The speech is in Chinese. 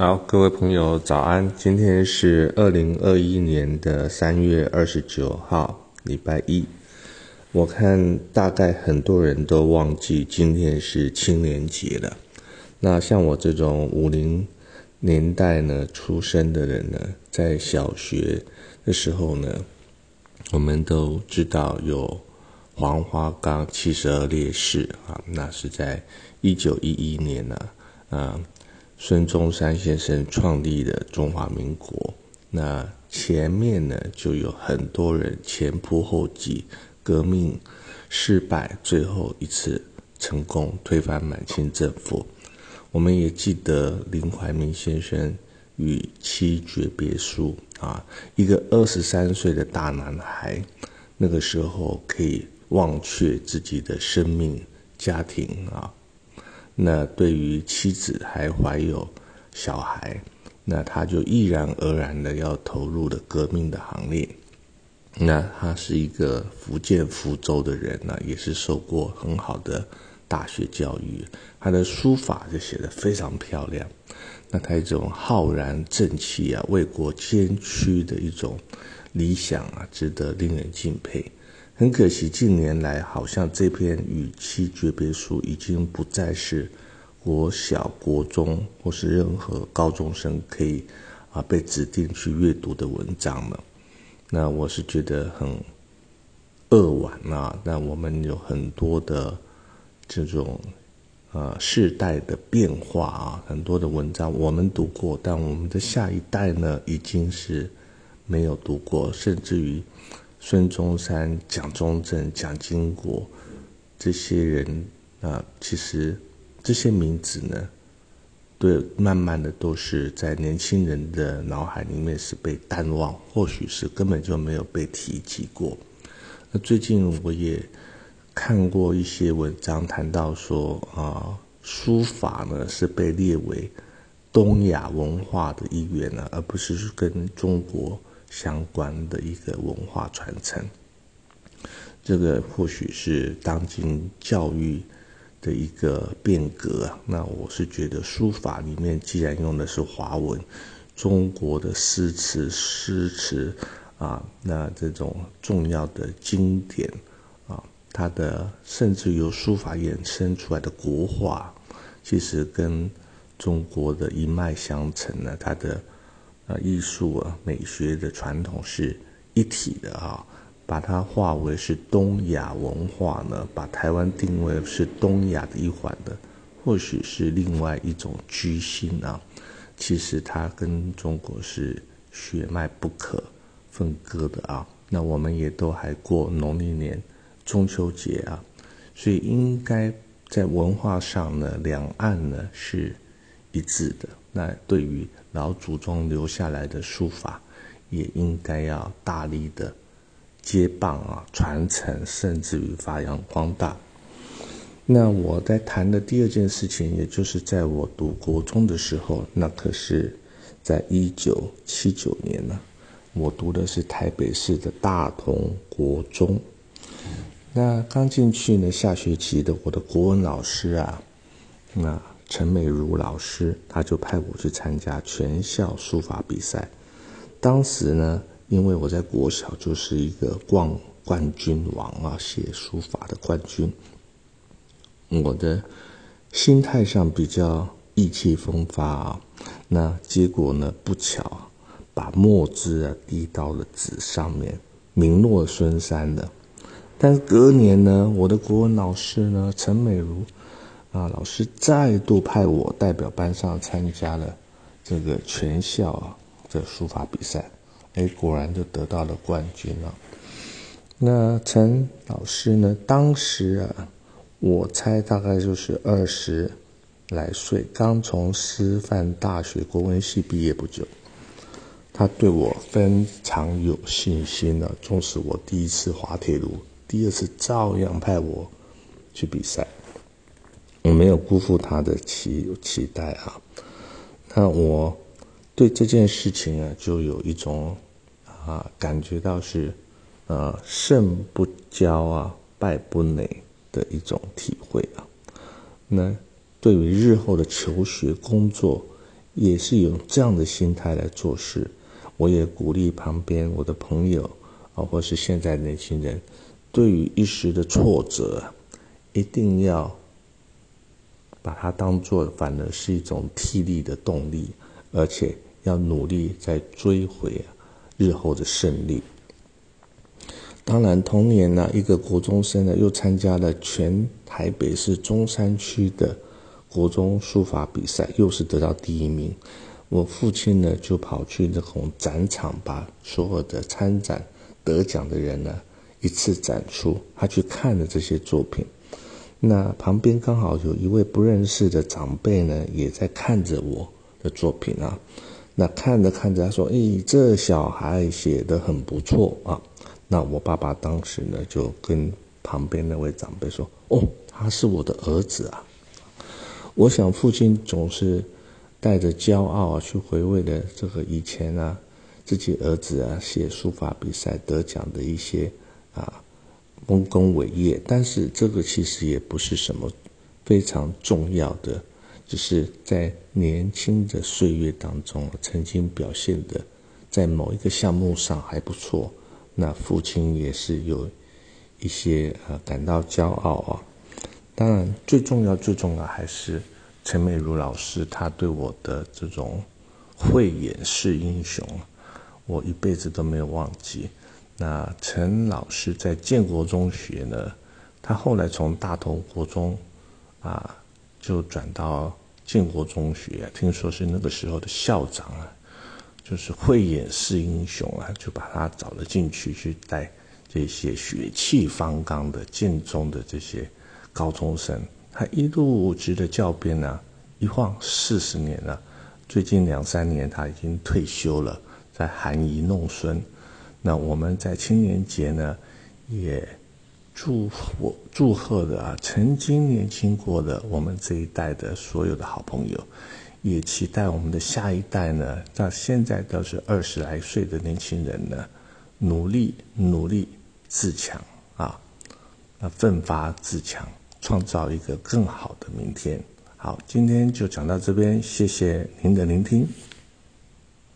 好，各位朋友，早安！今天是二零二一年的三月二十九号，礼拜一。我看大概很多人都忘记今天是青年节了。那像我这种五零年代呢出生的人呢，在小学的时候呢，我们都知道有黄花岗七十二烈士啊，那是在一九一一年呢，啊。孙中山先生创立的中华民国，那前面呢就有很多人前仆后继，革命失败，最后一次成功推翻满清政府。我们也记得林怀民先生与妻诀别书啊，一个二十三岁的大男孩，那个时候可以忘却自己的生命、家庭啊。那对于妻子还怀有小孩，那他就毅然而然的要投入了革命的行列。那他是一个福建福州的人呢，也是受过很好的大学教育，他的书法就写得非常漂亮。那他一种浩然正气啊，为国捐躯的一种理想啊，值得令人敬佩。很可惜，近年来好像这篇与妻诀别书已经不再是国小、国中或是任何高中生可以啊被指定去阅读的文章了。那我是觉得很扼腕啊。那我们有很多的这种呃世代的变化啊，很多的文章我们读过，但我们的下一代呢，已经是没有读过，甚至于。孙中山、蒋中正、蒋经国这些人啊，其实这些名字呢，对，慢慢的都是在年轻人的脑海里面是被淡忘，或许是根本就没有被提及过。那最近我也看过一些文章，谈到说啊，书法呢是被列为东亚文化的一员呢，而不是跟中国。相关的一个文化传承，这个或许是当今教育的一个变革。那我是觉得书法里面既然用的是华文，中国的诗词、诗词啊，那这种重要的经典啊，它的甚至由书法衍生出来的国画，其实跟中国的一脉相承呢，它的。啊，艺术啊，美学的传统是一体的啊，把它化为是东亚文化呢，把台湾定位是东亚的一环的，或许是另外一种居心啊。其实它跟中国是血脉不可分割的啊。那我们也都还过农历年中秋节啊，所以应该在文化上呢，两岸呢是一致的。那对于老祖宗留下来的书法，也应该要大力的接棒啊，传承，甚至于发扬光大。那我在谈的第二件事情，也就是在我读国中的时候，那可是在一九七九年呢，我读的是台北市的大同国中。那刚进去呢，下学期的我的国文老师啊，那。陈美如老师，他就派我去参加全校书法比赛。当时呢，因为我在国小就是一个冠冠军王啊，写书法的冠军。我的心态上比较意气风发啊，那结果呢，不巧把墨汁啊滴到了纸上面，名落孙山的。但是隔年呢，我的国文老师呢，陈美如。啊！老师再度派我代表班上参加了这个全校啊的书法比赛，哎，果然就得到了冠军了。那陈老师呢？当时啊，我猜大概就是二十来岁，刚从师范大学国文系毕业不久。他对我非常有信心的，纵使我第一次滑铁卢，第二次照样派我去比赛。我没有辜负他的期期待啊，那我对这件事情啊，就有一种啊感觉到是呃胜不骄啊败不馁的一种体会啊。那对于日后的求学工作，也是有这样的心态来做事。我也鼓励旁边我的朋友啊，或是现在年轻人，对于一时的挫折，一定要把它当做反而是一种替力的动力，而且要努力再追回日后的胜利。当然，同年呢，一个国中生呢，又参加了全台北市中山区的国中书法比赛，又是得到第一名。我父亲呢，就跑去那种展场，把所有的参展得奖的人呢一次展出。他去看了这些作品，那旁边刚好有一位不认识的长辈呢，也在看着我的作品啊。那看着看着，他说：“诶，这小孩写的很不错啊。”那我爸爸当时呢，就跟旁边那位长辈说：“哦，他是我的儿子啊。”我想父亲总是。带着骄傲，去回味的这个以前啊，自己儿子啊写书法比赛得奖的一些丰功伟业，但是这个其实也不是什么非常重要的，只是在年轻的岁月当中曾经表现的在某一个项目上还不错，那父亲也是有一些呃感到骄傲啊。当然，最重要最重要还是。陈美如老师，他对我的这种慧眼识英雄，我一辈子都没有忘记。那陈老师在建国中学呢，他后来从大同国中啊，就转到建国中学，听说是那个时候的校长啊，就是慧眼识英雄啊，就把他找了进去，去带这些血气方刚的建中的这些高中生。他一路值的教鞭呢，一晃四十年了。最近两三年他已经退休了，在含饴弄孙。那我们在青年节呢，也祝福祝贺的啊，曾经年轻过的我们这一代的所有的好朋友，也期待我们的下一代呢，到现在都是二十来岁的年轻人呢，努力努力自强啊，啊奋发自强。创造一个更好的明天。好，今天就讲到这边，谢谢您的聆听。